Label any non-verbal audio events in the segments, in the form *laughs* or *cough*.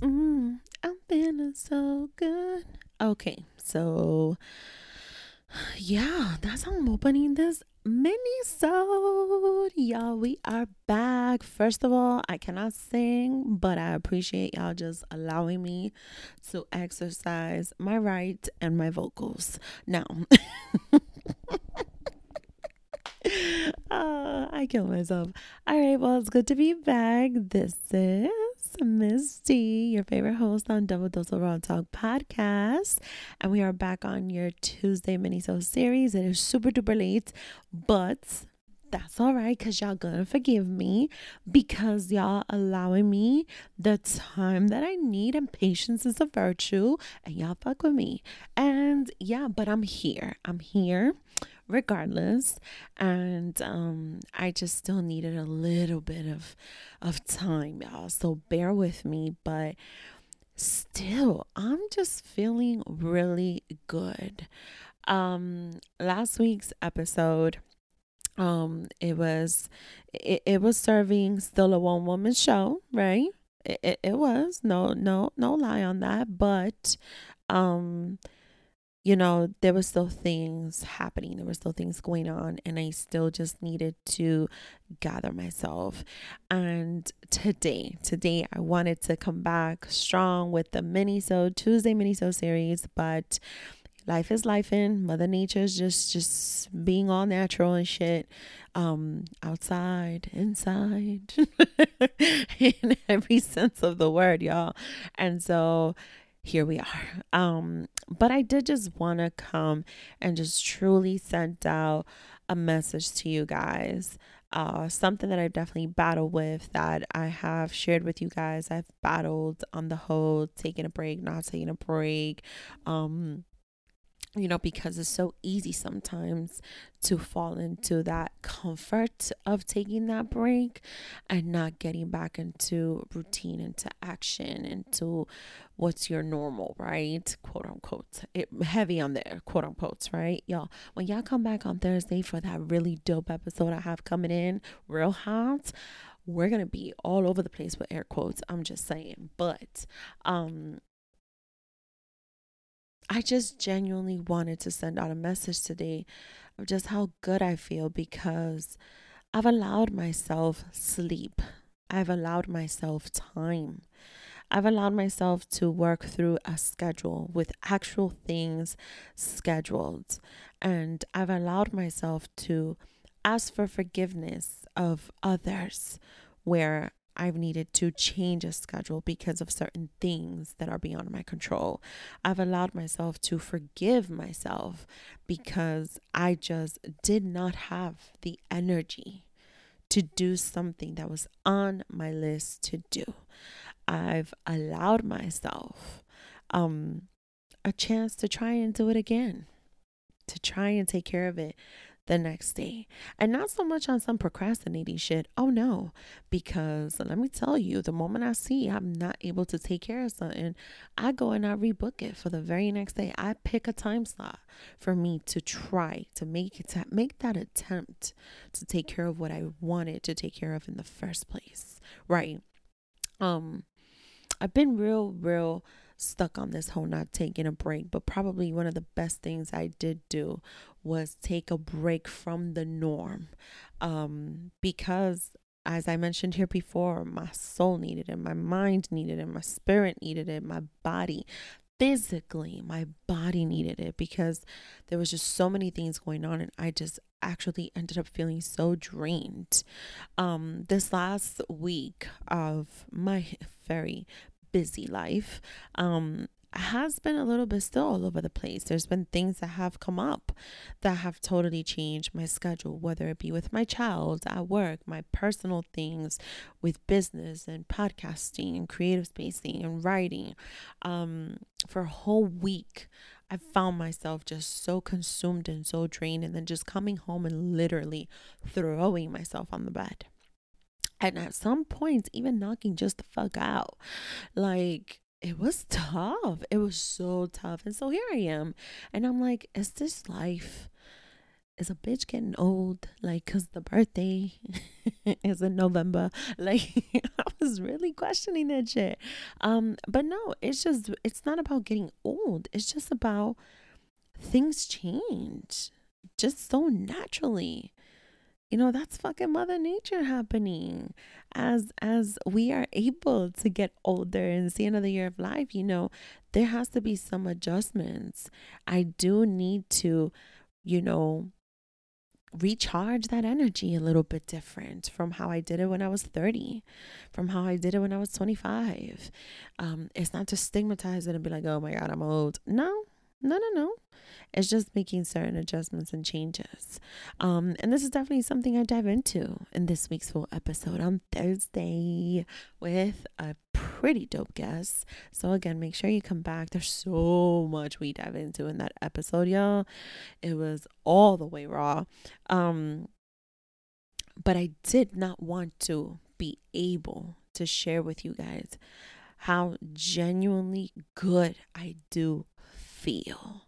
Mm, I'm feeling so good. Okay, so *sighs* yeah, that's how I'm opening this mini so y'all we are back. First of all i cannot sing but i appreciate y'all just allowing me to exercise my right and my vocals. Now uh, *laughs* i kill myself. All right well it's good to be back. This is Miss D, your favorite host on Double Dose of Raw Talk podcast. And we are back on your Tuesday minisode series. It is super duper late, but that's all right because y'all gonna forgive me because y'all allowing me the time that I need and patience is a virtue and y'all fuck with me. And yeah, but I'm here. I'm here regardless. And um i just still needed a little bit of of time y'all. So bear with me but still i'm just feeling really good. Um last week's episode um it was it, it was serving still a one woman show right? It, it, it was. No no no lie on that. But um you know, there were still things happening, there were still things going on, and I still just needed to gather myself. And today, today I wanted to come back strong with the minisode Tuesday minisode series, but life is life in mother nature's just just being all natural and shit um outside inside *laughs* in every sense of the word y'all and so here we are. *laughs* Um, but I did just want to come and just truly send out a message to you guys. Uh, something that I've definitely battled with that I have shared with you guys. I've battled on the whole taking a break, not taking a break. Um, you know, because it's so easy sometimes to fall into that comfort of taking that break and not getting back into routine, into action, into what's your normal, right? Quote unquote. It heavy on there, quote unquote, right? Y'all, when y'all come back on Thursday for that really dope episode I have coming in, real hot, we're gonna be all over the place with air quotes. I'm just saying. But um I just genuinely wanted to send out a message today of just how good I feel because I've allowed myself sleep. I've allowed myself time. I've allowed myself to work through a schedule with actual things scheduled. And I've allowed myself to ask for forgiveness of others where I've needed to change a schedule because of certain things that are beyond my control. I've allowed myself to forgive myself because I just did not have the energy to do something that was on my list to do. I've allowed myself um a chance to try and do it again. To try and take care of it the next day. And not so much on some procrastinating shit. Oh no. Because let me tell you, the moment I see I'm not able to take care of something, I go and I rebook it for the very next day. I pick a time slot for me to try to make it to make that attempt to take care of what I wanted to take care of in the first place. Right. Um I've been real, real stuck on this whole not taking a break, but probably one of the best things I did do was take a break from the norm. Um, because as I mentioned here before, my soul needed it, my mind needed it, my spirit needed it, my body physically my body needed it because there was just so many things going on and I just actually ended up feeling so drained. Um this last week of my *laughs* very busy life um, has been a little bit still all over the place. There's been things that have come up that have totally changed my schedule, whether it be with my child at work, my personal things with business and podcasting and creative spacing and writing. Um, for a whole week, I found myself just so consumed and so drained, and then just coming home and literally throwing myself on the bed and at some points even knocking just the fuck out like it was tough it was so tough and so here i am and i'm like is this life is a bitch getting old? Like, cause the birthday *laughs* is in November. *laughs* Like, *laughs* I was really questioning that shit. Um, but no, it's just, it's not about getting old. It's just about things change just so naturally you know that's fucking mother nature happening as as we are able to get older and see another year of life you know there has to be some adjustments i do need to you know recharge that energy a little bit different from how I did it when I was 30, from how I did it when I was 25. Um, it's not to stigmatize it and be like, oh my God, I'm old. No, no, no, no. It's just making certain adjustments and changes. Um, and this is definitely something I dive into in this week's full episode on Thursday with a pretty dope guest. So again, make sure you come back. There's so much we dive into in that episode, y'all. It was all the way raw. Um, but I did not want to be able to share with you guys how genuinely good I do feel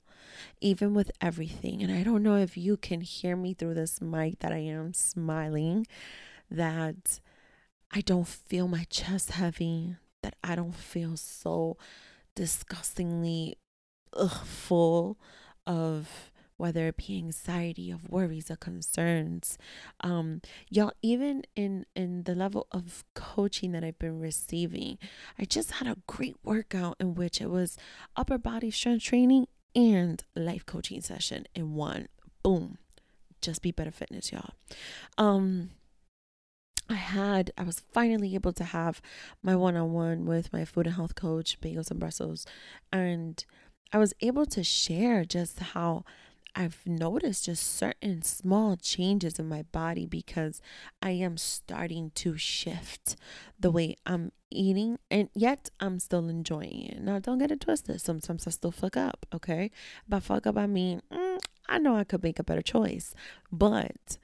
even with everything. And I don't know if you can hear me through this mic that I am smiling, that I don't feel my chest heavy, that I don't feel so disgustingly ugh, full of whether it be anxiety of worries or concerns um y'all even in in the level of coaching that i've been receiving i just had a great workout in which it was upper body strength training and life coaching session in one. Boom. Just be better fitness, y'all. Um I had I was finally able to have my one-on-one with my food and health coach, Bagels and Brussels, and I was able to share just how I've noticed just certain small changes in my body because I am starting to shift the way I'm eating, and yet I'm still enjoying it. Now, don't get it twisted. Sometimes I still fuck up, okay? By fuck up, I mean, mm, I know I could make a better choice, but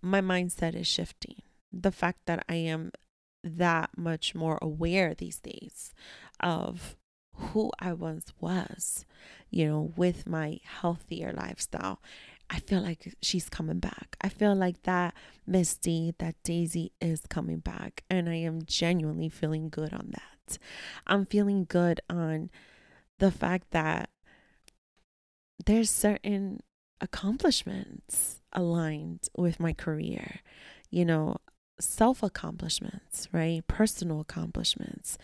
my mindset is shifting. The fact that I am that much more aware these days of who I once was, you know, with my healthier lifestyle. I feel like she's coming back. I feel like that Misty, that Daisy is coming back. And I am genuinely feeling good on that. I'm feeling good on the fact that there's certain accomplishments aligned with my career, you know, self accomplishments, right? Personal accomplishments,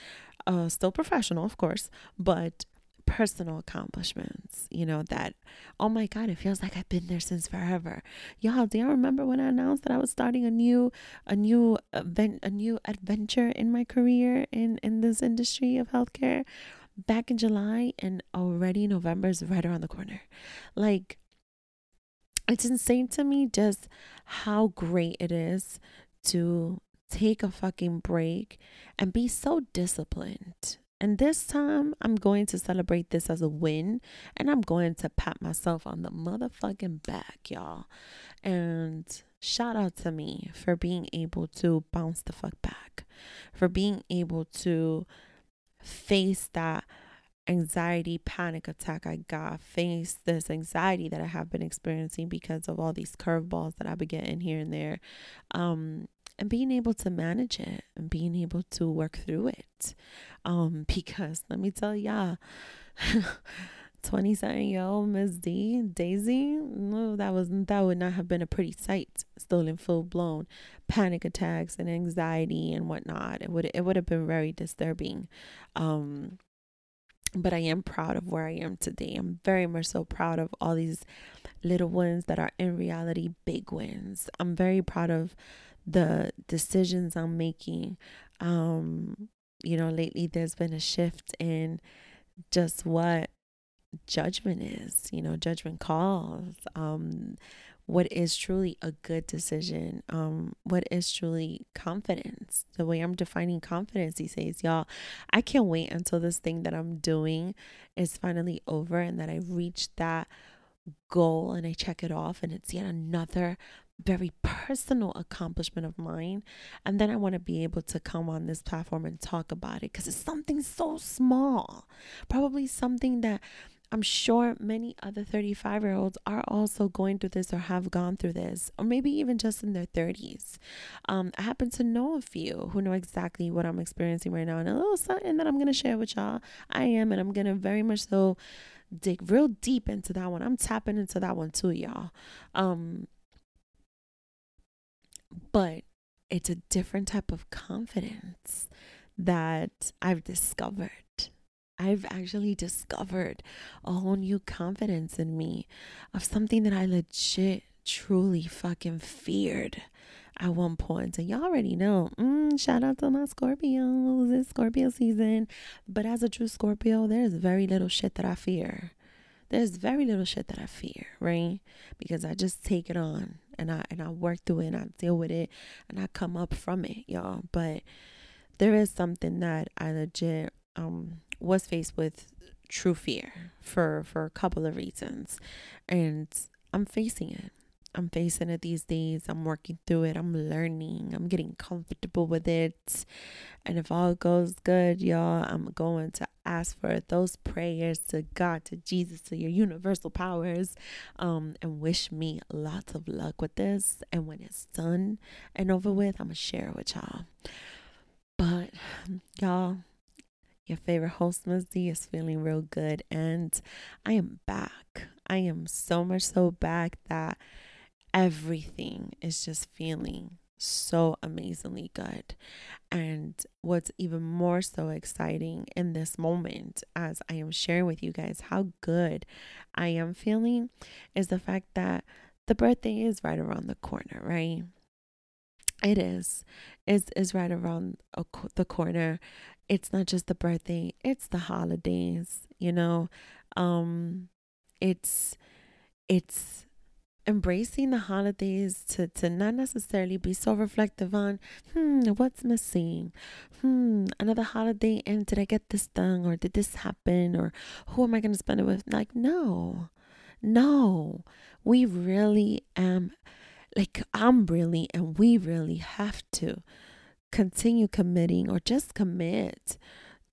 uh, still professional, of course, but personal accomplishments, you know, that, oh my God, it feels like I've been there since forever. Y'all, do y'all remember when I announced that I was starting a new, a new event, a new adventure in my career in, in this industry of healthcare back in July and already November is right around the corner. Like, it's insane to me just how great it is to take a fucking break and be so disciplined. And this time, I'm going to celebrate this as a win and I'm going to pat myself on the motherfucking back, y'all. And shout out to me for being able to bounce the fuck back, for being able to face that anxiety panic attack I got, face this anxiety that I have been experiencing because of all these curveballs that I've been getting here and there. Um, and being able to manage it and being able to work through it. Um, because let me tell y'all, *laughs* 27 year old Miss D, Daisy, no, that was that would not have been a pretty sight. Still in full blown panic attacks and anxiety and whatnot. It would it would have been very disturbing. Um, but I am proud of where I am today. I'm very much so proud of all these little wins that are in reality big wins. I'm very proud of the decisions I'm making. Um, you know, lately there's been a shift in just what judgment is, you know, judgment calls. Um, what is truly a good decision, um, what is truly confidence. The way I'm defining confidence these days, y'all, I can't wait until this thing that I'm doing is finally over and that I reached that goal and I check it off and it's yet another very personal accomplishment of mine. And then I want to be able to come on this platform and talk about it because it's something so small, probably something that I'm sure many other 35 year olds are also going through this or have gone through this, or maybe even just in their 30s. Um, I happen to know a few who know exactly what I'm experiencing right now, and a little something that I'm going to share with y'all. I am, and I'm going to very much so dig real deep into that one. I'm tapping into that one too, y'all. Um, but it's a different type of confidence that I've discovered. I've actually discovered a whole new confidence in me of something that I legit, truly fucking feared at one point. And y'all already know, mm, shout out to my Scorpios. It's Scorpio season. But as a true Scorpio, there's very little shit that I fear. There's very little shit that I fear, right? Because I just take it on and I and I work through it and I deal with it and I come up from it, y'all. But there is something that I legit um was faced with true fear for for a couple of reasons and I'm facing it. I'm facing it these days. I'm working through it. I'm learning. I'm getting comfortable with it. And if all goes good, y'all, I'm going to ask for those prayers to God, to Jesus, to your universal powers, um, and wish me lots of luck with this. And when it's done and over with, I'm going to share it with y'all. But y'all, your favorite host. D, is feeling real good. And I am back. I am so much so back that everything is just feeling so amazingly good. And what's even more so exciting in this moment, as I am sharing with you guys how good I am feeling, is the fact that the birthday is right around the corner, right? It is. Is right around the corner. It's not just the birthday; it's the holidays. You know, um, it's it's embracing the holidays to to not necessarily be so reflective on hmm what's missing? Hmm another holiday and did i get this done or did this happen or who am i going to spend it with? Like no. No. We really am like I'm really and we really have to continue committing or just commit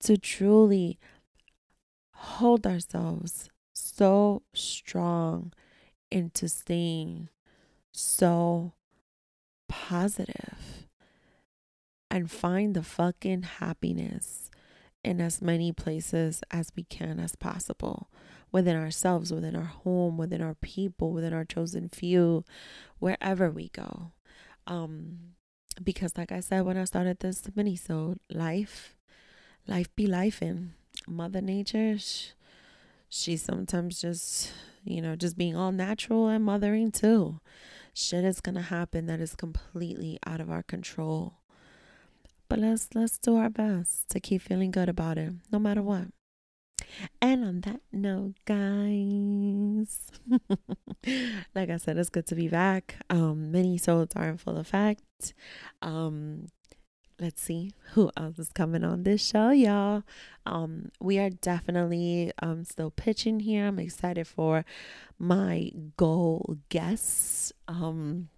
to truly hold ourselves so strong into staying so positive and find the fucking happiness in as many places as we can as possible within ourselves, within our home, within our people, within our chosen few, wherever we go. Um, because like I said when I started this minisode life, life be life in Mother Nature, she, sometimes just you know just being all natural and mothering too. Shit is gonna happen that is completely out of our control. But let's let's do our best to keep feeling good about it, no matter what. And on that note, guys, *laughs* like I said, it's good to be back. Um, minisodes are in full effect. Um, let's see *laughs* who else is coming on this show, y'all. Um, we are definitely um still pitching here. I'm excited for my goal guests. Um,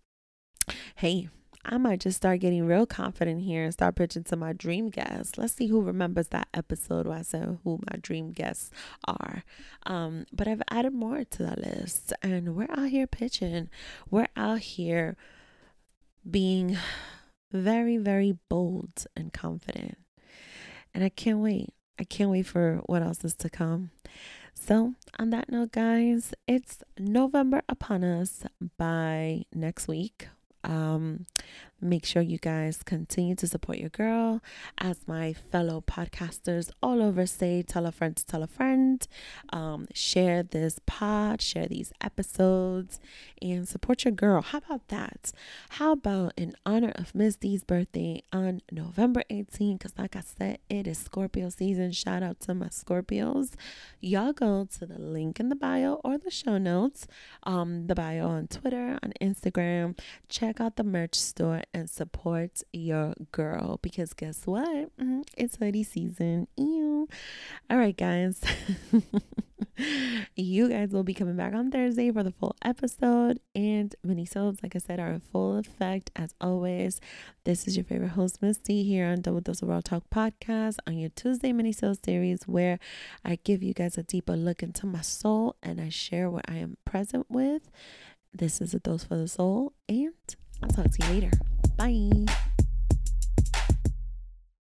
hey, I might just start getting real confident here and start pitching to my dream guests. Let's see who remembers that episode where I said who my dream guests are. Um, but I've added more to the list, and we're out here pitching. We're out here being very, very bold and confident. And I can't wait. I can't wait for what else is to come. So, on that note, guys, it's November upon us by next week. Um, make sure you guys continue to support your girl. As my fellow podcasters all over say tell a friend to tell a friend. Um, share this pod share these episodes and support your girl. How about that? How about in honor of miss d's birthday on november 18th because like i said it is scorpio season. Shout out to my scorpios. Y'all go to the link in the bio or the show notes um the bio on twitter on instagram. Check out the merch store and support your girl because guess what? Mm-hmm. It's hoodie season. Ew. All right, guys. *laughs* you guys will be coming back on Thursday for the full episode. And mini minisodes, like I said, are in full effect as always. This is your favorite host, Misty, here on Double Dose of Raw Talk podcast on your Tuesday mini minisode series, where I give you guys a deeper look into my soul and I share what I am present with. This is a dose for the soul, and I'll talk to you later. Bye.